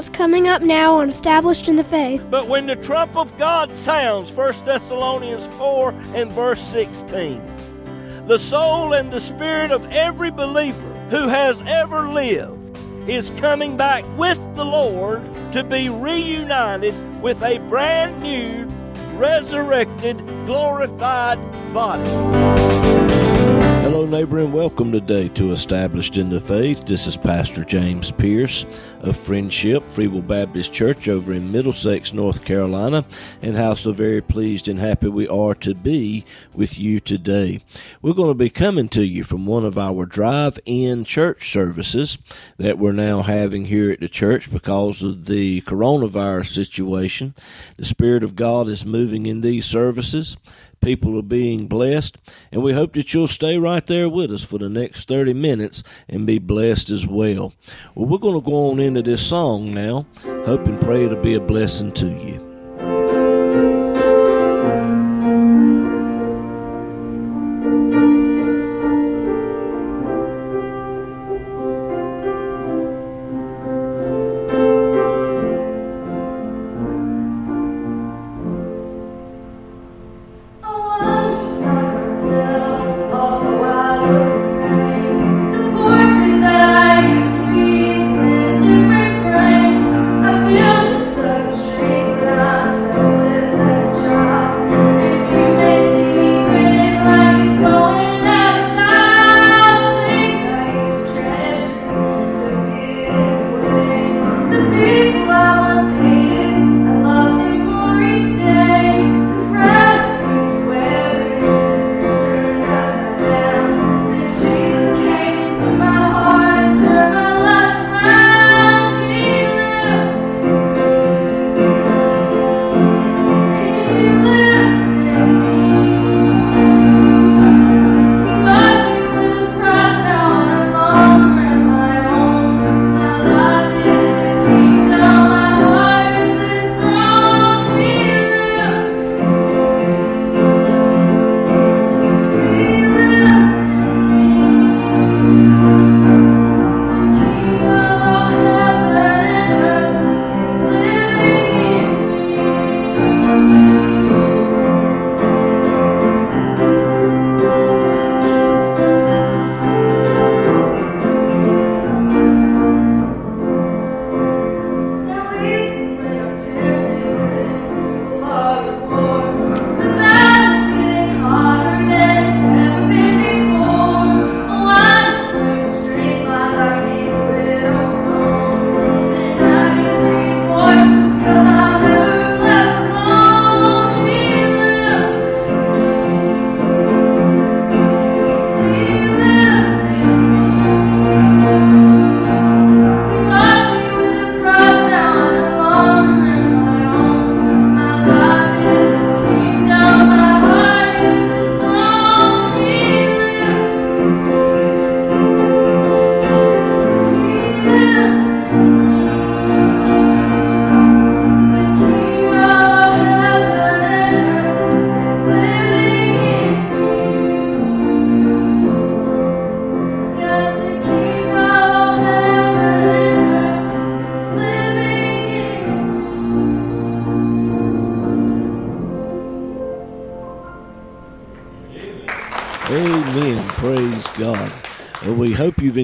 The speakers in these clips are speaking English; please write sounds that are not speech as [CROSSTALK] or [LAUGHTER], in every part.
what's coming up now on Established in the Faith. But when the trump of God sounds, 1 Thessalonians 4 and verse 16, the soul and the spirit of every believer who has ever lived is coming back with the Lord to be reunited with a brand new, resurrected, glorified body. Hello, neighbor, and welcome today to Established in the Faith. This is Pastor James Pierce of Friendship Free Will Baptist Church over in Middlesex, North Carolina, and how so very pleased and happy we are to be with you today. We're going to be coming to you from one of our drive in church services that we're now having here at the church because of the coronavirus situation. The Spirit of God is moving in these services people are being blessed. And we hope that you'll stay right there with us for the next 30 minutes and be blessed as well. Well, we're going to go on into this song now. Hope and pray it'll be a blessing to you.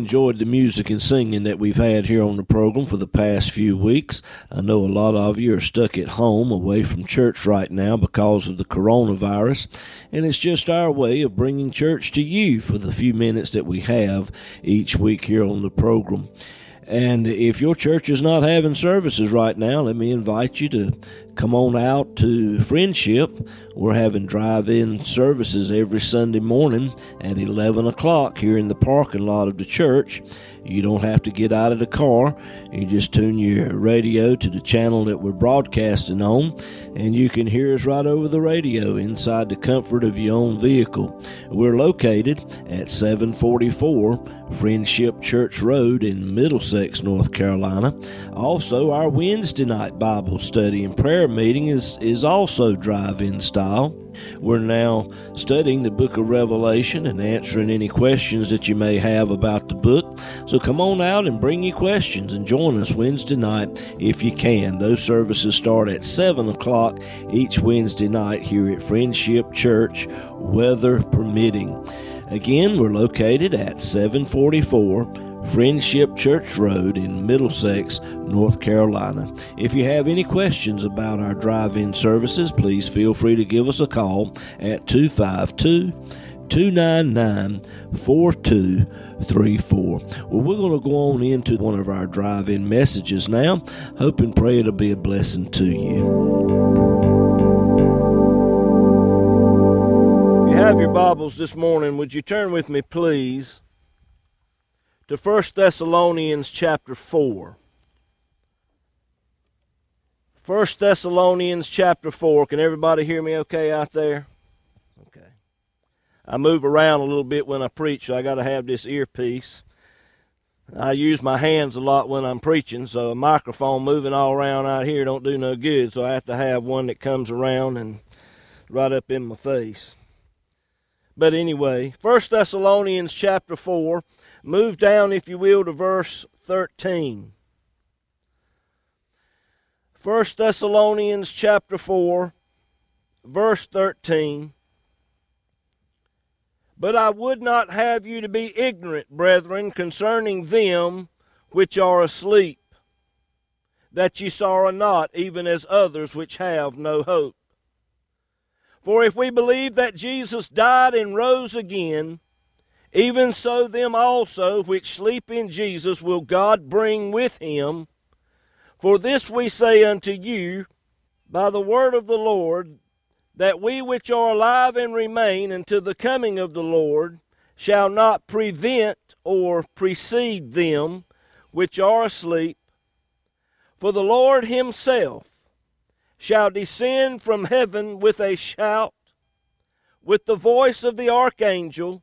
Enjoyed the music and singing that we've had here on the program for the past few weeks. I know a lot of you are stuck at home away from church right now because of the coronavirus, and it's just our way of bringing church to you for the few minutes that we have each week here on the program. And if your church is not having services right now, let me invite you to come on out to Friendship. We're having drive in services every Sunday morning at 11 o'clock here in the parking lot of the church. You don't have to get out of the car. You just tune your radio to the channel that we're broadcasting on, and you can hear us right over the radio inside the comfort of your own vehicle. We're located at 744 Friendship Church Road in Middlesex, North Carolina. Also, our Wednesday night Bible study and prayer meeting is, is also drive in style. We're now studying the book of Revelation and answering any questions that you may have about the book. So come on out and bring your questions and join us Wednesday night if you can. Those services start at 7 o'clock each Wednesday night here at Friendship Church, weather permitting. Again, we're located at 744 Friendship Church Road in Middlesex, North Carolina. If you have any questions about our drive in services, please feel free to give us a call at 252 299 4234. Well, we're going to go on into one of our drive in messages now. Hope and pray it'll be a blessing to you. If you have your Bibles this morning, would you turn with me, please, to 1 Thessalonians chapter 4. 1 Thessalonians chapter 4. Can everybody hear me okay out there? Okay. I move around a little bit when I preach, so I got to have this earpiece. I use my hands a lot when I'm preaching, so a microphone moving all around out here don't do no good, so I have to have one that comes around and right up in my face. But anyway, 1 Thessalonians chapter 4, Move down, if you will, to verse 13. 1 Thessalonians chapter 4, verse 13. But I would not have you to be ignorant, brethren, concerning them which are asleep, that ye sorrow not, even as others which have no hope. For if we believe that Jesus died and rose again, even so, them also which sleep in Jesus will God bring with him. For this we say unto you by the word of the Lord, that we which are alive and remain until the coming of the Lord shall not prevent or precede them which are asleep. For the Lord himself shall descend from heaven with a shout, with the voice of the archangel,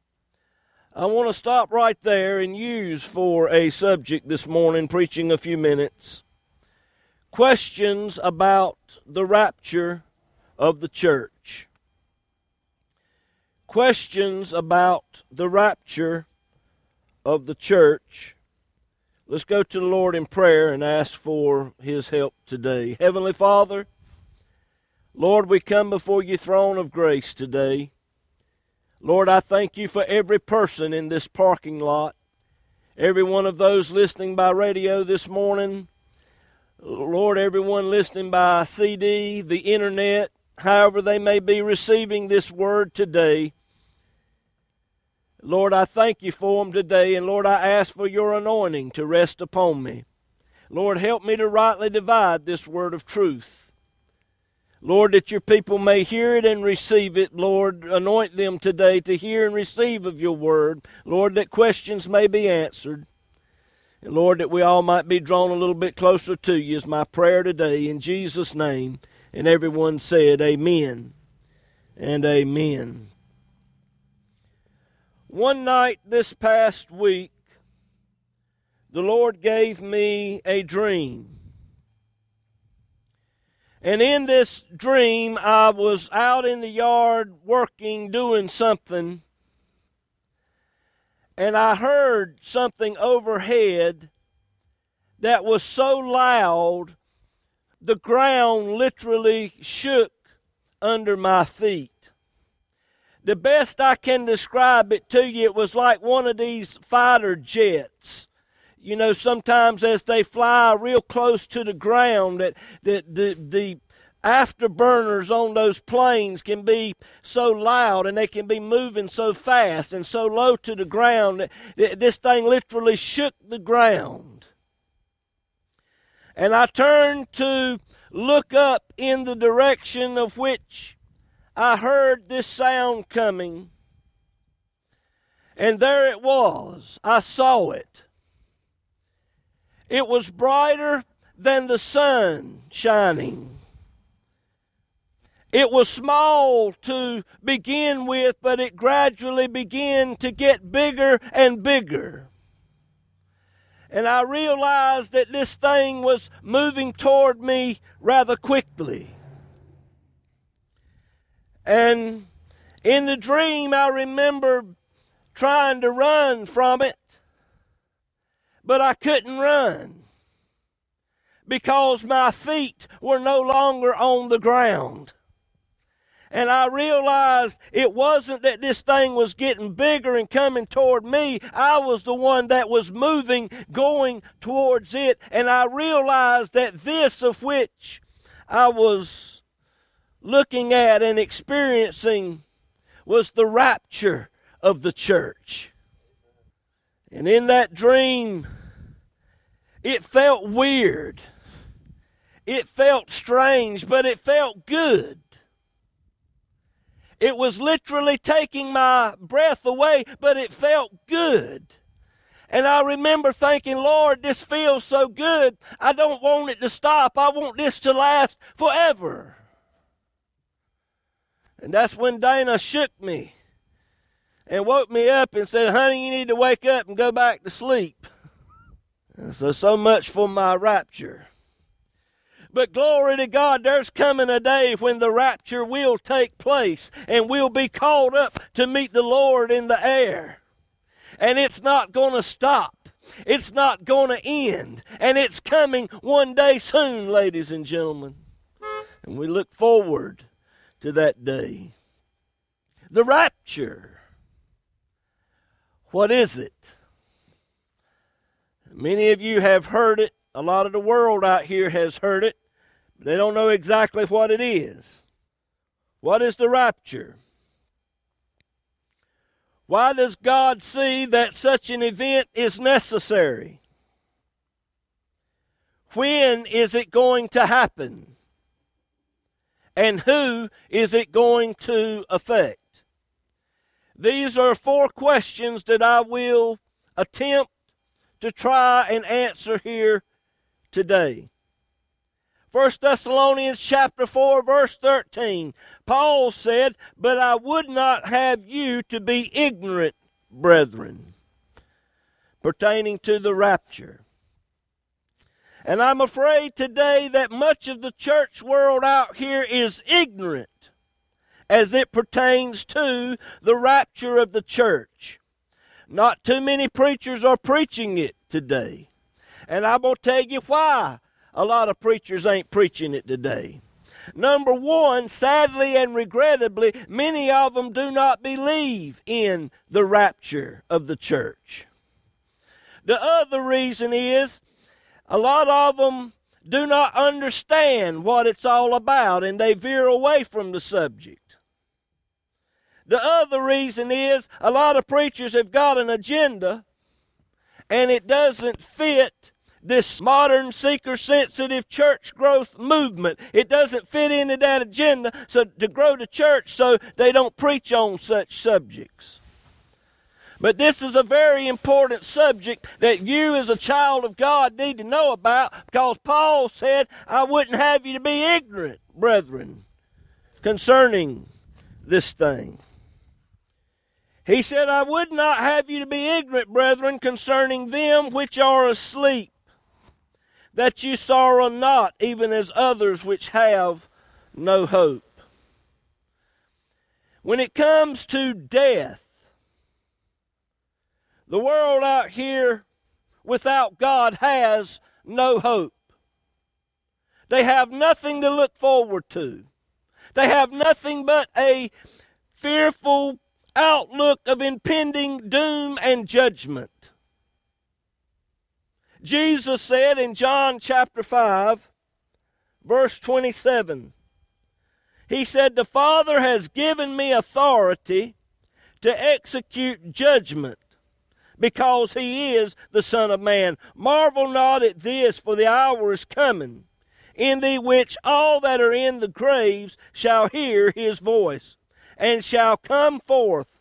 I want to stop right there and use for a subject this morning, preaching a few minutes, questions about the rapture of the church. Questions about the rapture of the church. Let's go to the Lord in prayer and ask for His help today. Heavenly Father, Lord, we come before your throne of grace today. Lord, I thank you for every person in this parking lot, every one of those listening by radio this morning. Lord, everyone listening by CD, the internet, however they may be receiving this word today. Lord, I thank you for them today, and Lord, I ask for your anointing to rest upon me. Lord, help me to rightly divide this word of truth. Lord, that your people may hear it and receive it. Lord, anoint them today to hear and receive of your word. Lord, that questions may be answered. And Lord, that we all might be drawn a little bit closer to you is my prayer today in Jesus' name. And everyone said, Amen and Amen. One night this past week, the Lord gave me a dream. And in this dream, I was out in the yard working, doing something, and I heard something overhead that was so loud, the ground literally shook under my feet. The best I can describe it to you, it was like one of these fighter jets you know, sometimes as they fly real close to the ground, that the, the, the afterburners on those planes can be so loud and they can be moving so fast and so low to the ground that this thing literally shook the ground. And I turned to look up in the direction of which I heard this sound coming. And there it was. I saw it. It was brighter than the sun shining. It was small to begin with, but it gradually began to get bigger and bigger. And I realized that this thing was moving toward me rather quickly. And in the dream, I remember trying to run from it, but I couldn't run because my feet were no longer on the ground. And I realized it wasn't that this thing was getting bigger and coming toward me. I was the one that was moving, going towards it. And I realized that this of which I was looking at and experiencing was the rapture of the church. And in that dream, it felt weird. It felt strange, but it felt good. It was literally taking my breath away, but it felt good. And I remember thinking, Lord, this feels so good. I don't want it to stop. I want this to last forever. And that's when Dana shook me and woke me up and said, Honey, you need to wake up and go back to sleep. So, so much for my rapture. But glory to God, there's coming a day when the rapture will take place and we'll be called up to meet the Lord in the air. And it's not going to stop. It's not going to end. And it's coming one day soon, ladies and gentlemen. And we look forward to that day. The rapture. What is it? Many of you have heard it. A lot of the world out here has heard it. They don't know exactly what it is. What is the rapture? Why does God see that such an event is necessary? When is it going to happen? And who is it going to affect? These are four questions that I will attempt to try and answer here today. 1 Thessalonians chapter 4 verse 13. Paul said, "But I would not have you to be ignorant, brethren, pertaining to the rapture." And I'm afraid today that much of the church world out here is ignorant as it pertains to the rapture of the church. Not too many preachers are preaching it today. And I'm going to tell you why a lot of preachers ain't preaching it today. Number one, sadly and regrettably, many of them do not believe in the rapture of the church. The other reason is a lot of them do not understand what it's all about and they veer away from the subject. The other reason is a lot of preachers have got an agenda and it doesn't fit this modern seeker sensitive church growth movement. It doesn't fit into that agenda so to grow the church so they don't preach on such subjects. But this is a very important subject that you as a child of God need to know about because Paul said, I wouldn't have you to be ignorant, brethren, concerning this thing. He said, I would not have you to be ignorant, brethren, concerning them which are asleep that you sorrow not, even as others which have no hope. When it comes to death, the world out here without God has no hope. They have nothing to look forward to. They have nothing but a fearful outlook of impending doom and judgment. Jesus said in John chapter 5, verse 27, He said, The Father has given me authority to execute judgment because He is the Son of Man. Marvel not at this, for the hour is coming, in the which all that are in the graves shall hear His voice, and shall come forth.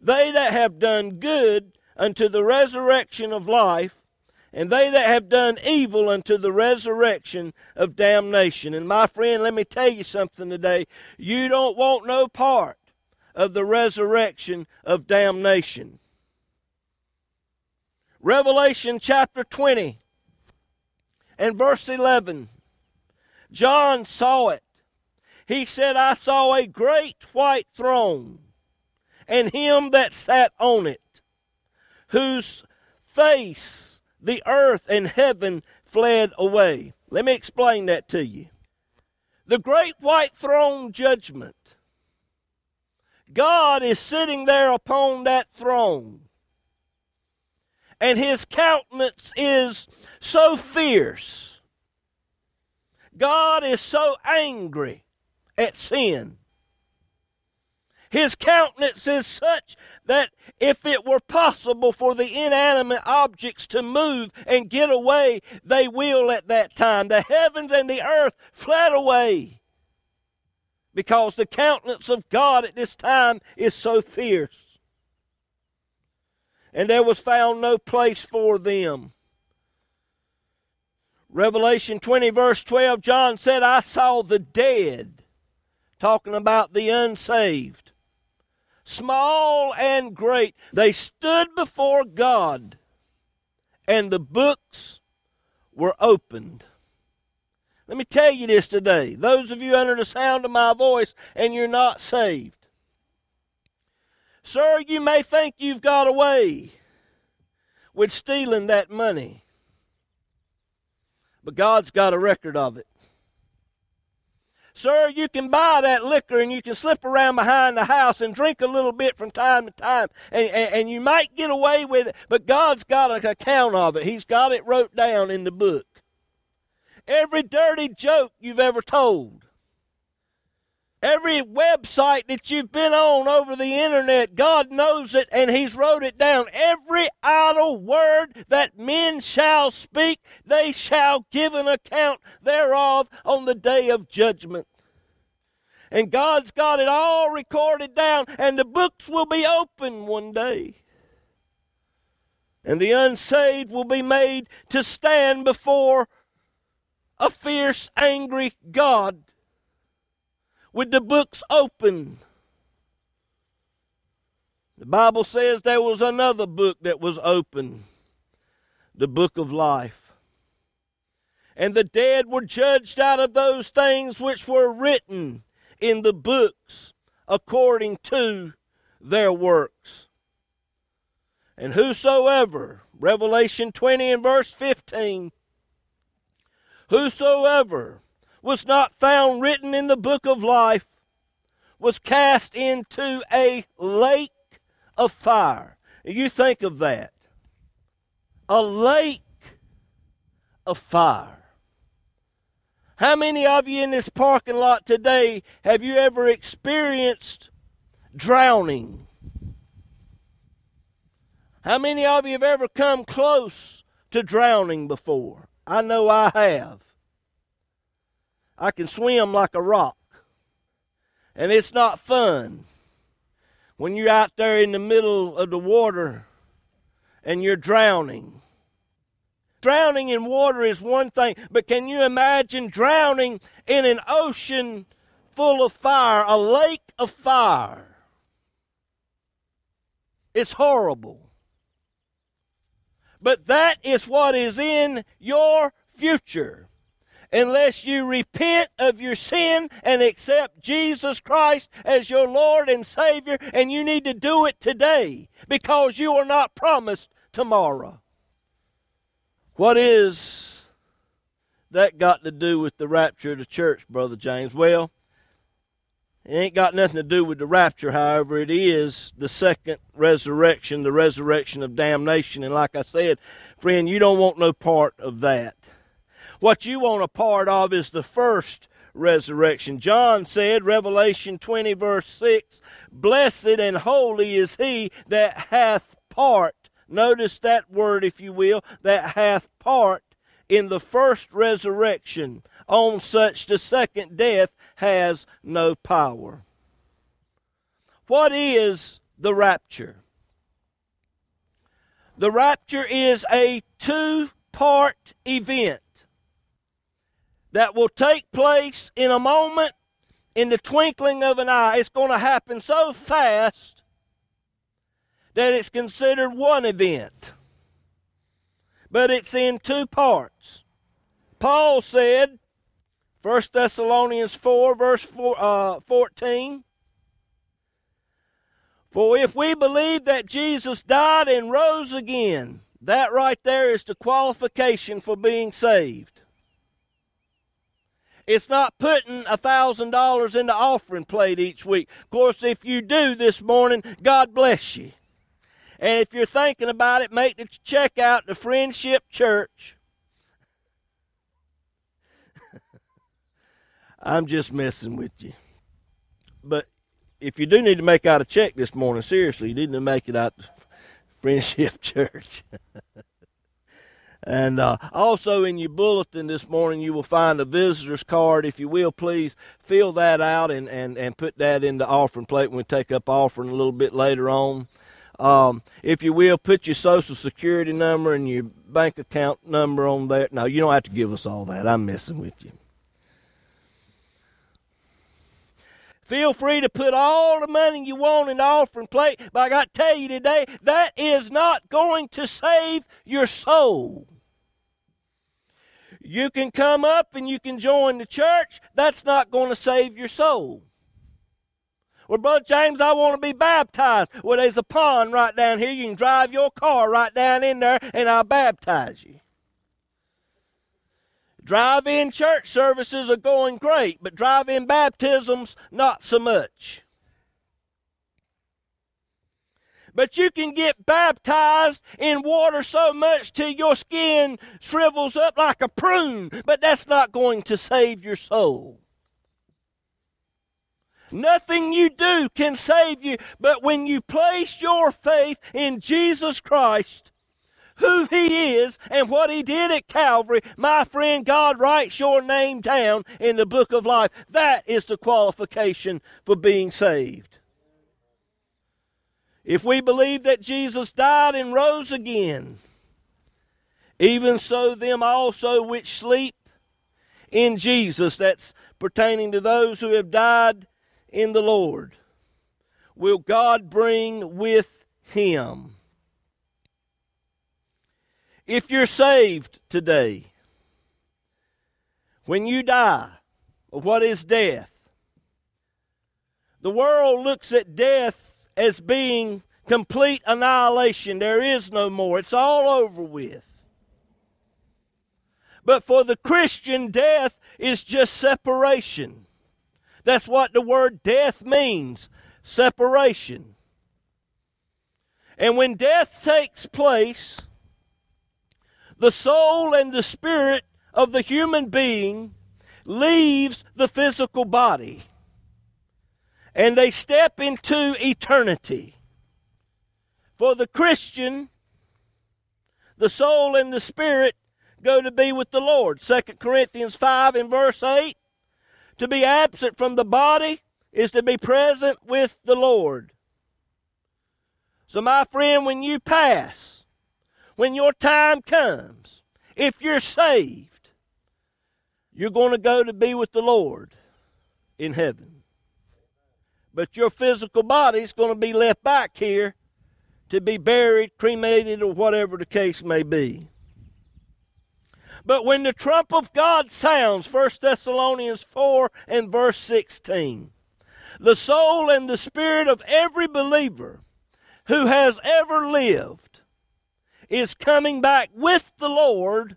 they that have done good unto the resurrection of life, and they that have done evil unto the resurrection of damnation. And my friend, let me tell you something today. You don't want no part of the resurrection of damnation. Revelation chapter 20 and verse 11. John saw it. He said, I saw a great white throne and him that sat on it, whose face the earth and heaven fled away. Let me explain that to you. The great white throne judgment. God is sitting there upon that throne. And his countenance is so fierce. God is so angry at sin. His countenance is such that if it were possible for the inanimate objects to move and get away, they will at that time. The heavens and the earth fled away because the countenance of God at this time is so fierce. And there was found no place for them. Revelation 20, verse 12, John said, I saw the dead, talking about the unsaved small and great. They stood before God, and the books were opened. Let me tell you this today. Those of you under the sound of my voice and you're not saved. Sir, you may think you've got away with stealing that money, but God's got a record of it. Sir, you can buy that liquor and you can slip around behind the house and drink a little bit from time to time, and, and, and you might get away with it, but God's got an account of it. He's got it wrote down in the book. Every dirty joke you've ever told, every website that you've been on over the internet, God knows it and He's wrote it down. Every idle word that men shall speak, they shall give an account thereof on the day of judgment. And God's got it all recorded down, and the books will be open one day. And the unsaved will be made to stand before a fierce, angry God with the books open. The Bible says there was another book that was open the book of life. And the dead were judged out of those things which were written in the books according to their works. And whosoever, Revelation 20 and verse 15, whosoever was not found written in the book of life was cast into a lake of fire. You think of that. A lake of fire. How many of you in this parking lot today have you ever experienced drowning? How many of you have ever come close to drowning before? I know I have. I can swim like a rock. And it's not fun when you're out there in the middle of the water and you're drowning. Drowning in water is one thing, but can you imagine drowning in an ocean full of fire, a lake of fire? It's horrible. But that is what is in your future. Unless you repent of your sin and accept Jesus Christ as your Lord and Savior, and you need to do it today because you are not promised tomorrow. What is that got to do with the rapture of the church, Brother James? Well, it ain't got nothing to do with the rapture, however, it is the second resurrection, the resurrection of damnation. And like I said, friend, you don't want no part of that. What you want a part of is the first resurrection. John said, Revelation 20, verse 6, Blessed and holy is he that hath part Notice that word, if you will, that hath part in the first resurrection. On such the second death has no power. What is the rapture. The rapture is a two part event that will take place in a moment, in the twinkling of an eye. It's going to happen so fast that it's considered one event, but it's in two parts. Paul said, 1 Thessalonians 4, verse 4, uh, 14, For if we believe that Jesus died and rose again, that right there is the qualification for being saved. It's not putting a thousand dollars in the offering plate each week. Of course, if you do this morning, God bless you. And if you're thinking about it, make the check out to Friendship Church. [LAUGHS] I'm just messing with you. But if you do need to make out a check this morning, seriously, you need to make it out to Friendship [LAUGHS] Church. And uh, also in your bulletin this morning, you will find a visitor's card. If you will, please fill that out and, and, and put that in the offering plate when we take up offering a little bit later on. Um, if you will, put your social security number and your bank account number on there. No, you don't have to give us all that. I'm messing with you. Feel free to put all the money you want in the offering plate, but I got to tell you today, that is not going to save your soul. You can come up and you can join the church. That's not going to save your soul. Well, Brother James, I want to be baptized. Well, there's a pond right down here. You can drive your car right down in there, and I'll baptize you. Drive in church services are going great, but drive in baptisms, not so much. But you can get baptized in water so much till your skin shrivels up like a prune, but that's not going to save your soul. Nothing you do can save you, but when you place your faith in Jesus Christ, who He is and what He did at Calvary, my friend, God writes your name down in the book of life. That is the qualification for being saved. If we believe that Jesus died and rose again, even so, them also which sleep in Jesus, that's pertaining to those who have died in the Lord, will God bring with him. If you're saved today, when you die, what is death? The world looks at death as being complete annihilation. There is no more. It's all over with. But for the Christian, death is just separation. That's what the word death means separation. And when death takes place, the soul and the spirit of the human being leaves the physical body and they step into eternity. For the Christian, the soul and the spirit go to be with the Lord. 2 Corinthians 5 and verse 8. To be absent from the body is to be present with the Lord. So, my friend, when you pass, when your time comes, if you're saved, you're going to go to be with the Lord in heaven. But your physical body is going to be left back here to be buried, cremated, or whatever the case may be. But when the trump of God sounds, 1 Thessalonians 4 and verse 16, the soul and the spirit of every believer who has ever lived is coming back with the Lord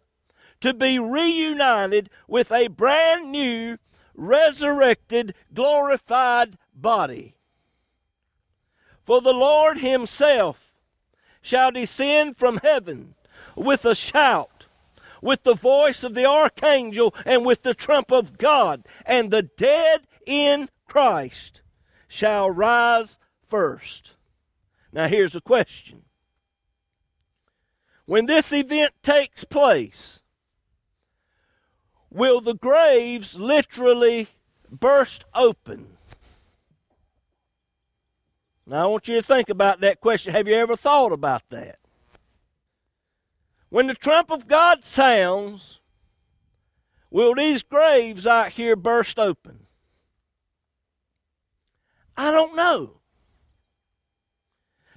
to be reunited with a brand new, resurrected, glorified body. For the Lord himself shall descend from heaven with a shout, with the voice of the archangel, and with the trump of God, and the dead in Christ shall rise first. Now, here's a question. When this event takes place, will the graves literally burst open? Now, I want you to think about that question. Have you ever thought about that? When the trump of God sounds, will these graves out here burst open? I don't know.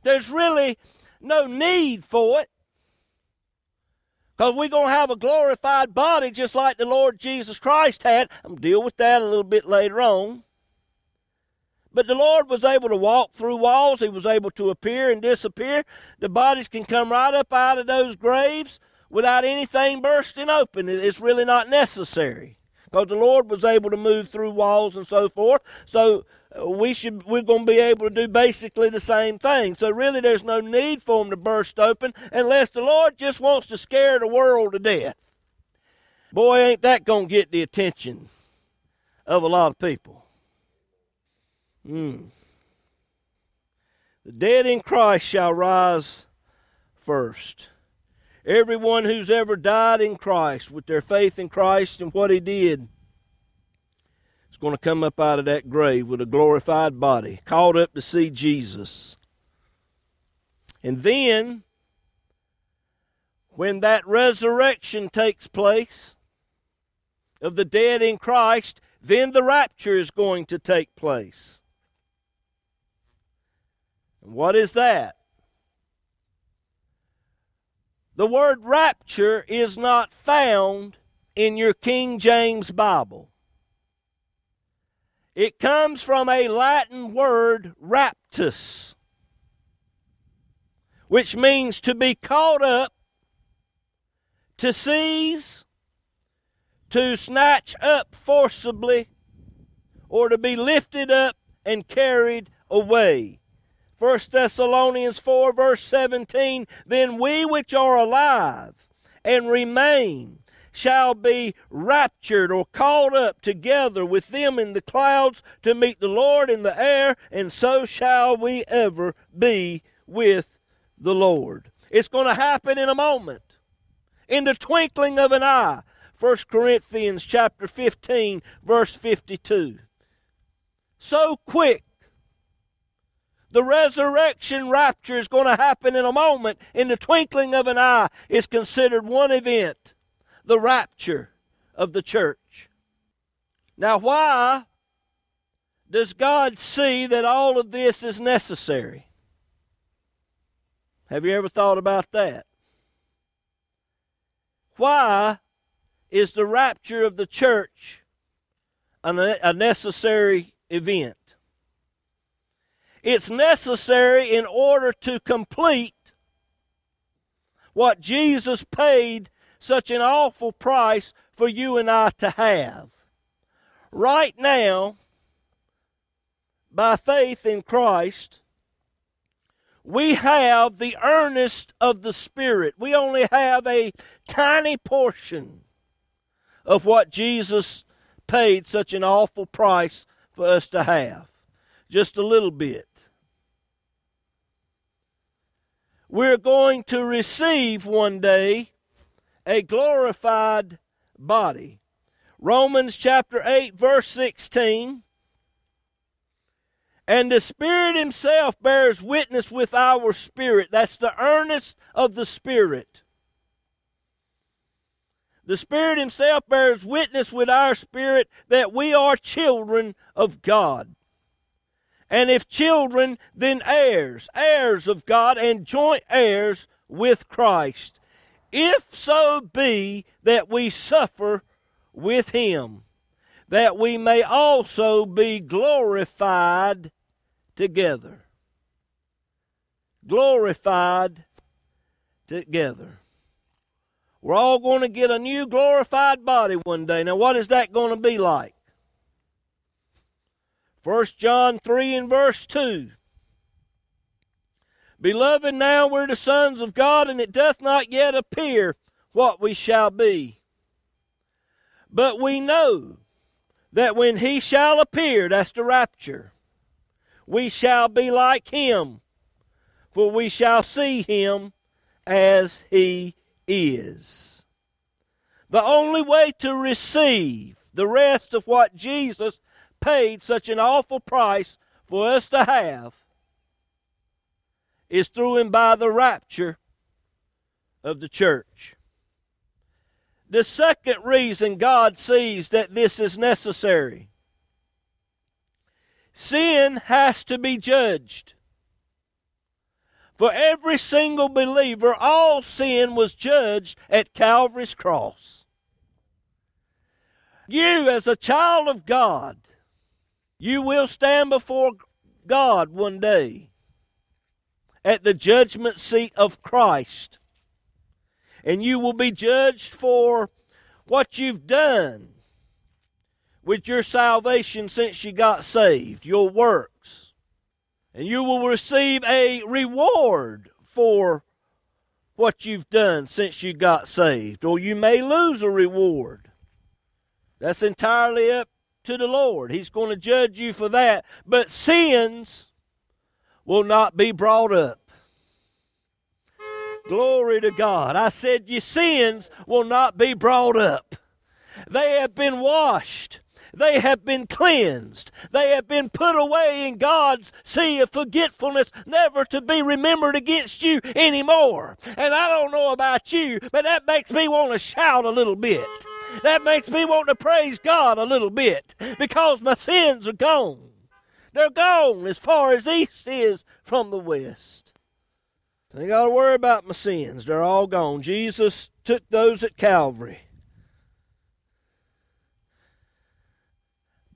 There's really no need for it. Because we're going to have a glorified body just like the Lord Jesus Christ had. I'm deal with that a little bit later on. But the Lord was able to walk through walls. He was able to appear and disappear. The bodies can come right up out of those graves without anything bursting open. It's really not necessary because the Lord was able to move through walls and so forth. So uh, we should we're going to be able to do basically the same thing. So really, there's no need for them to burst open unless the Lord just wants to scare the world to death. Boy, ain't that going to get the attention of a lot of people. Mm. The dead in Christ shall rise first. Everyone who's ever died in Christ with their faith in Christ and what He did is going to come up out of that grave with a glorified body, called up to see Jesus. And then, when that resurrection takes place of the dead in Christ, then the rapture is going to take place. What is that? The word rapture is not found in your King James Bible. It comes from a Latin word, raptus, which means to be caught up, to seize, to snatch up forcibly, or to be lifted up and carried away. 1 Thessalonians 4, verse 17 Then we which are alive and remain shall be raptured or caught up together with them in the clouds to meet the Lord in the air, and so shall we ever be with the Lord. It's going to happen in a moment, in the twinkling of an eye. 1 Corinthians chapter 15, verse 52. So quick the resurrection rapture is going to happen in a moment, in the twinkling of an eye, is considered one event the rapture of the church. Now, why does God see that all of this is necessary? Have you ever thought about that? Why is the rapture of the church a necessary event? It's necessary in order to complete what Jesus paid such an awful price for you and I to have. Right now, by faith in Christ, we have the earnest of the Spirit. We only have a tiny portion of what Jesus paid such an awful price for us to have. Just a little bit. We're going to receive one day a glorified body. Romans chapter 8, verse 16. And the Spirit Himself bears witness with our spirit. That's the earnest of the Spirit. The Spirit Himself bears witness with our spirit that we are children of God and if children, then heirs, heirs of God, and joint heirs with Christ. If so be that we suffer with him, that we may also be glorified together. Glorified together. We're all going to get a new glorified body one day. Now, what is that going to be like? 1 John 3 and verse 2. Beloved, now we're the sons of God, and it doth not yet appear what we shall be. But we know that when he shall appear, that's the rapture, we shall be like him, for we shall see him as he is. The only way to receive the rest of what Jesus paid such an awful price for us to have is through and by the rapture of the church. The second reason God sees that this is necessary sin has to be judged. For every single believer, all sin was judged at Calvary's cross. You, as a child of God, you will stand before God one day at the judgment seat of Christ. And you will be judged for what you've done with your salvation since you got saved, your works and you will receive a reward for what you've done since you got saved, or you may lose a reward. That's entirely up to the Lord. He's going to judge you for that. But sins will not be brought up. Glory to God. I said, Your sins will not be brought up. They have been washed. They have been cleansed. They have been put away in God's sea of forgetfulness, never to be remembered against you anymore. And I don't know about you, but that makes me want to shout a little bit. That makes me want to praise God a little bit because my sins are gone. They're gone as far as east is from the west. I ain't got to worry about my sins. They're all gone. Jesus took those at Calvary.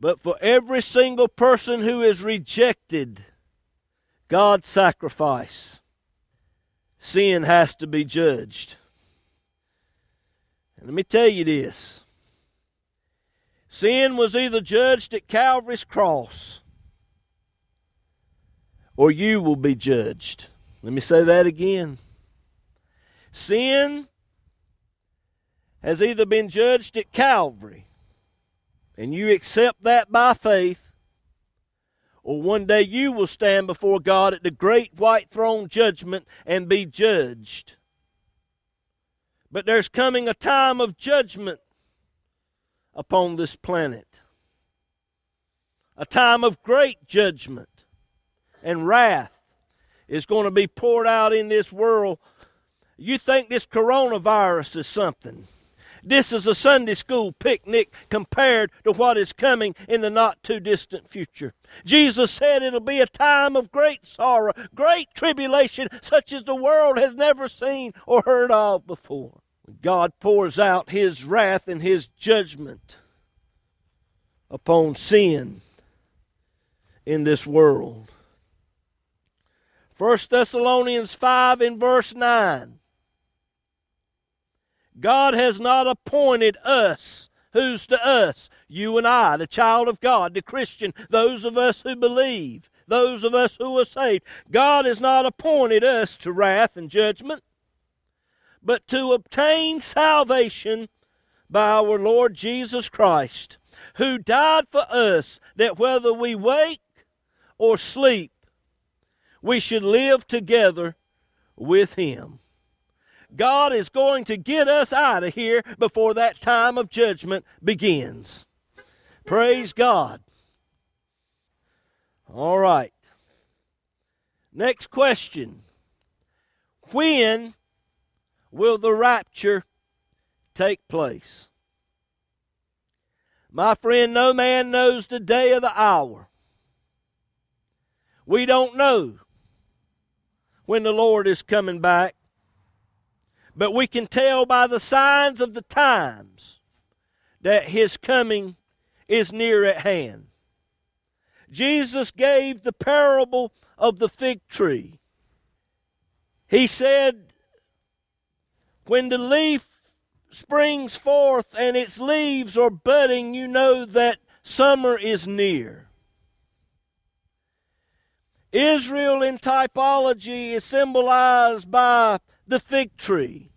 But for every single person who has rejected God's sacrifice, sin has to be judged. And let me tell you this sin was either judged at Calvary's cross or you will be judged. Let me say that again. Sin has either been judged at Calvary and you accept that by faith, or one day you will stand before God at the great white throne judgment and be judged. But there's coming a time of judgment upon this planet, a time of great judgment and wrath is going to be poured out in this world. You think this coronavirus is something. This is a Sunday school picnic compared to what is coming in the not too distant future. Jesus said it'll be a time of great sorrow, great tribulation, such as the world has never seen or heard of before. God pours out his wrath and his judgment upon sin in this world. 1 Thessalonians 5 in verse 9 God has not appointed us. Who's to us? You and I, the child of God, the Christian, those of us who believe, those of us who are saved. God has not appointed us to wrath and judgment, but to obtain salvation by our Lord Jesus Christ, who died for us, that whether we wake or sleep, we should live together with Him. God is going to get us out of here before that time of judgment begins. Praise God. All right. Next question When will the rapture take place? My friend, no man knows the day or the hour. We don't know when the Lord is coming back. But we can tell by the signs of the times that his coming is near at hand. Jesus gave the parable of the fig tree. He said, When the leaf springs forth and its leaves are budding, you know that summer is near. Israel in typology is symbolized by the fig tree.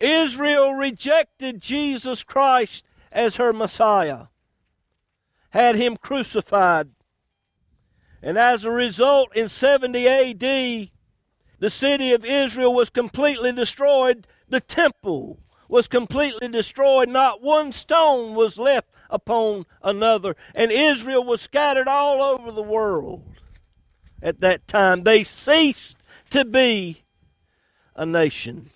Israel rejected Jesus Christ as her Messiah, had him crucified. And as a result, in 70 AD, the city of Israel was completely destroyed. The temple was completely destroyed. Not one stone was left upon another. And Israel was scattered all over the world. at that time. They ceased to be a nation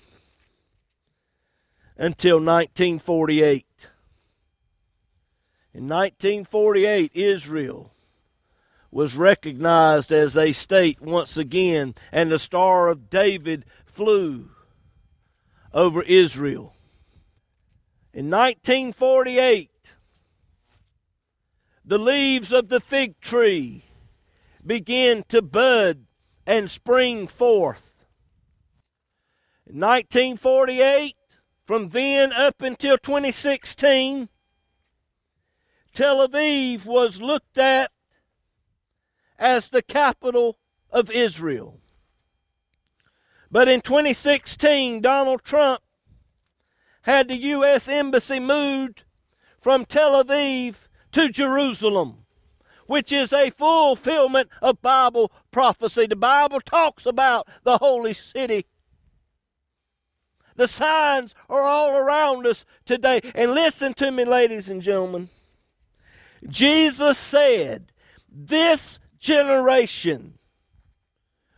until 1948. In 1948, Israel was recognized as a state once again, and the Star of David flew over Israel. In 1948, the leaves of the fig tree began to bud and spring forth. In 1948, from then up until 2016, Tel Aviv was looked at as the capital of Israel. But in 2016, Donald Trump had the U.S. Embassy moved from Tel Aviv to Jerusalem, which is a fulfillment of Bible prophecy. The Bible talks about the holy city. The signs are all around us today. And listen to me, ladies and gentlemen. Jesus said, This generation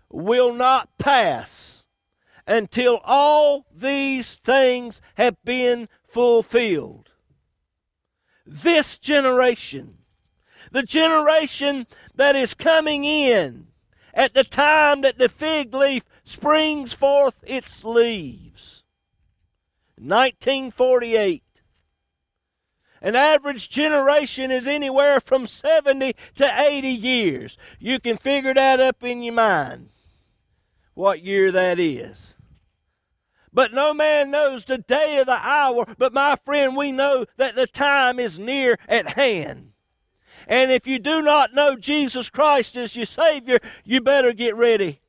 will not pass until all these things have been fulfilled. This generation, the generation that is coming in at the time that the fig leaf springs forth its leaves. 1948 an average generation is anywhere from 70 to 80 years. You can figure that up in your mind, what year that is. But no man knows the day or the hour, but my friend, we know that the time is near at hand. And if you do not know Jesus Christ as your Savior, you better get ready.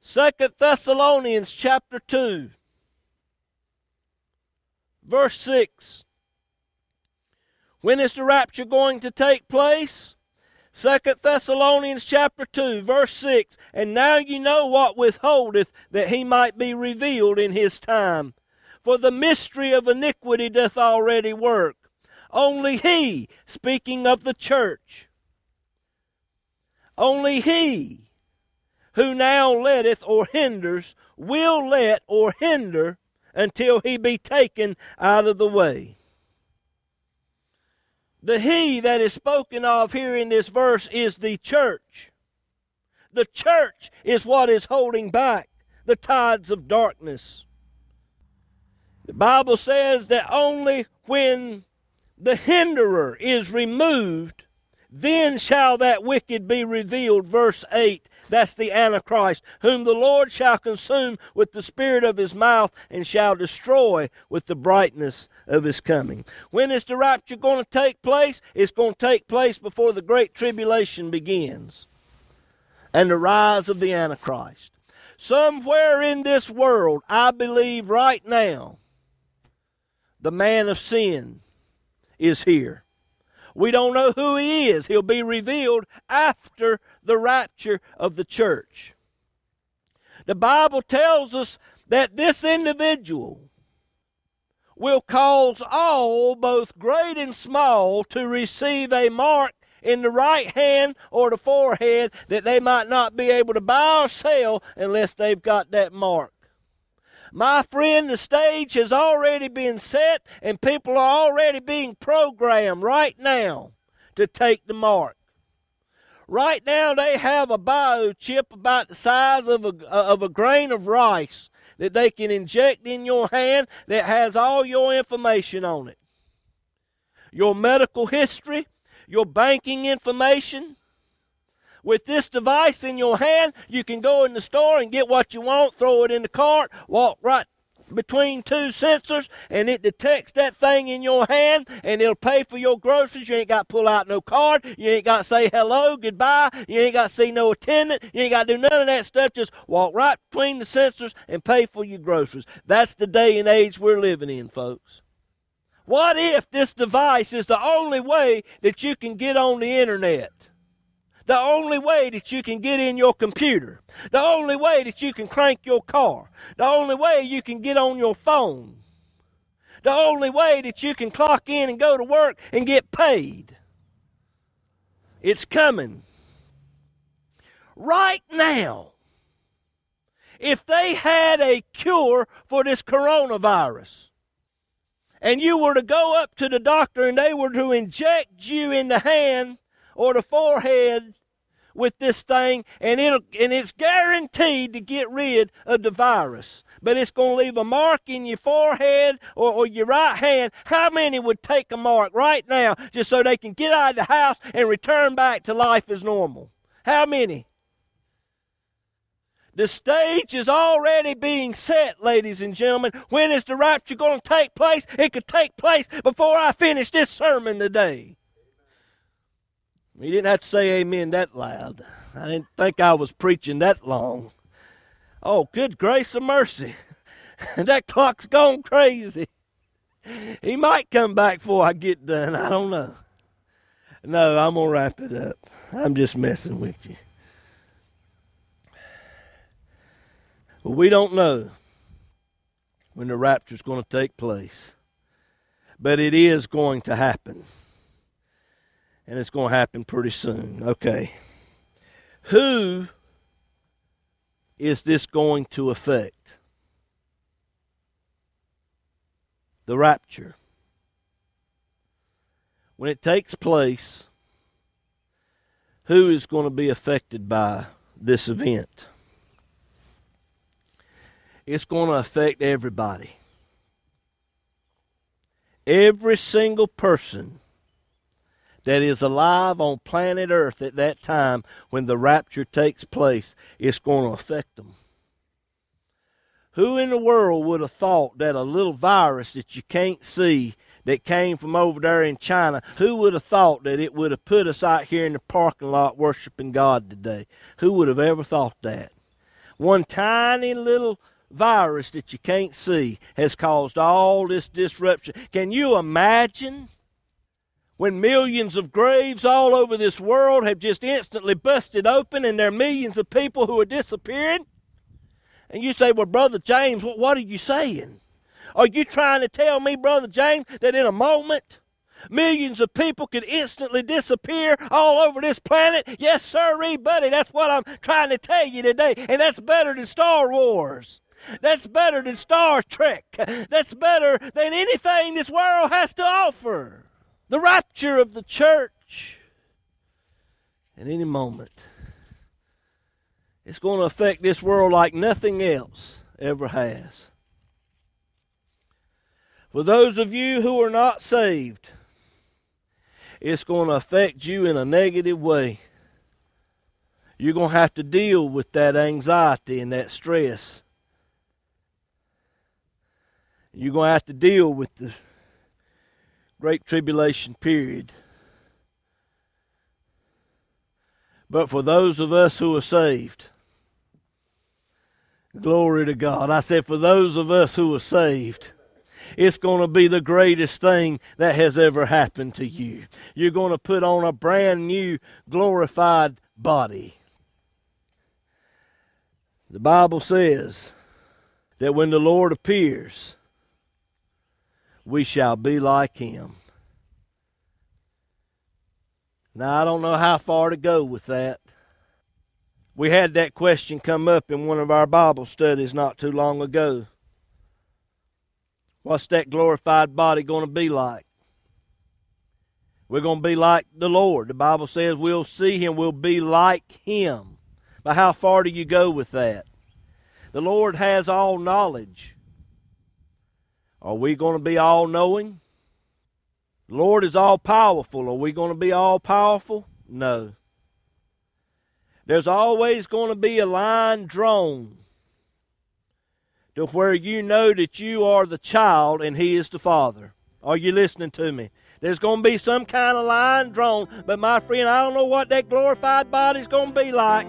Second Thessalonians chapter 2 Verse 6. When is the rapture going to take place? Second Thessalonians chapter 2, verse 6. And now you know what withholdeth that he might be revealed in his time. For the mystery of iniquity doth already work. Only he, speaking of the church, only he who now letteth or hinders will let or hinder until he be taken out of the way. The he that is spoken of here in this verse is the church. The church is what is holding back the tides of darkness. The Bible says that only when the hinderer is removed, then shall that wicked be revealed. Verse 8 that's the Antichrist, whom the Lord shall consume with the spirit of his mouth and shall destroy with the brightness of his coming. When is the rapture going to take place? It's going to take place before the great tribulation begins and the rise of the Antichrist. Somewhere in this world, I believe right now, the man of sin is here. We don't know who he is. He'll be revealed after the rapture of the church. The Bible tells us that this individual will cause all, both great and small, to receive a mark in the right hand or the forehead that they might not be able to buy or sell unless they've got that mark. My friend, the stage has already been set, and people are already being programmed right now to take the mark. Right now, they have a biochip about the size of a, of a grain of rice that they can inject in your hand that has all your information on it your medical history, your banking information, with this device in your hand, you can go in the store and get what you want, throw it in the cart, walk right between two sensors and it detects that thing in your hand and it'll pay for your groceries. You ain't got to pull out no card. You ain't got to say hello, goodbye. You ain't got to see no attendant. You ain't got to do none of that stuff. Just walk right between the sensors and pay for your groceries. That's the day and age we're living in, folks. What if this device is the only way that you can get on the internet? The only way that you can get in your computer, the only way that you can crank your car, the only way you can get on your phone, the only way that you can clock in and go to work and get paid It's coming. Right now, if they had a cure for this coronavirus, and you were to go up to the doctor and they were to inject you in the hand or the forehead with this thing, and it'll and it's guaranteed to get rid of the virus. But it's going to leave a mark in your forehead or, or your right hand. How many would take a mark right now just so they can get out of the house and return back to life as normal? How many? The stage is already being set, ladies and gentlemen. When is the rapture going to take place? It could take place before I finish this sermon today. You didn't have to say amen that loud. I didn't think I was preaching that long. Oh, good grace and mercy. [LAUGHS] that clock's gone crazy. He might come back before I get done. I don't know. No, I'm going to wrap it up. I'm just messing with you. Well, we don't know when the rapture is going to take place, but it is going to happen and it's going to happen pretty soon. Okay. Who is this going to affect? The rapture. When it takes place, who is going to be affected by this event? It's going to affect everybody. Every single person that is alive on planet Earth at that time when the rapture takes place, it's going to affect them. Who in the world would have thought that a little virus that you can't see that came from over there in China, who would have thought that it would have put us out here in the parking lot worshiping God today? Who would have ever thought that? One tiny little virus that you can't see has caused all this disruption. Can you imagine when millions of graves all over this world have just instantly busted open and there are millions of people who are disappearing? And you say, Well, Brother James, what, what are you saying? Are you trying to tell me, Brother James, that in a moment millions of people could instantly disappear all over this planet? Yes, sir, buddy. That's what I'm trying to tell you today. And that's better than Star Wars. That's better than Star Trek. That's better than anything this world has to offer the rapture of the church at any moment. It's going to affect this world like nothing else ever has. For those of you who are not saved, it's going to affect you in a negative way. You're going to have to deal with that anxiety and that stress. You're going to have to deal with the great tribulation period. But for those of us who are saved, glory to God. I said, for those of us who are saved, it's going to be the greatest thing that has ever happened to you. You're going to put on a brand new glorified body. The Bible says that when the Lord appears, we shall be like him. Now, I don't know how far to go with that. We had that question come up in one of our Bible studies not too long ago. What's that glorified body going to be like? We're going to be like the Lord. The Bible says we'll see Him, we'll be like Him. But how far do you go with that? The Lord has all knowledge. Are we going to be all knowing? The Lord is all powerful. Are we going to be all powerful? No. There's always going to be a line drawn to where you know that you are the child and He is the Father. Are you listening to me? There's going to be some kind of line drawn, but my friend, I don't know what that glorified body's going to be like,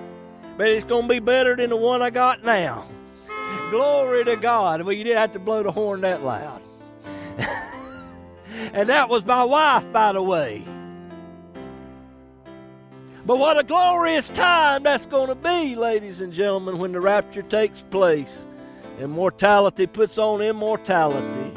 but it's going to be better than the one I got now. Glory to God. Well, you didn't have to blow the horn that loud. [LAUGHS] and that was my wife, by the way. But what a glorious time that's going to be, ladies and gentlemen, when the rapture takes place. Immortality puts on immortality.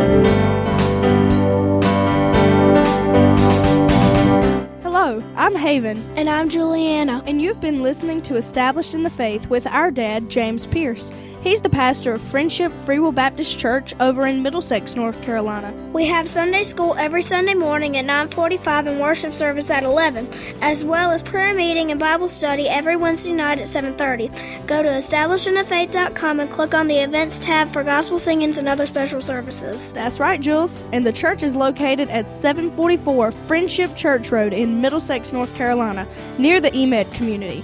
I'm Haven, And I'm Juliana. and you've been listening to Established in the Faith with our dad, James Pierce. He's the pastor of Friendship Free Will Baptist Church over in Middlesex, North Carolina. We have Sunday school every Sunday morning at 9:45 and worship service at 11, as well as prayer meeting and Bible study every Wednesday night at 7:30. Go to establishedinthefaith.com and click on the events tab for gospel singings and other special services. That's right, Jules. And the church is located at 744 Friendship Church Road in Middlesex, North Carolina, near the Emit community.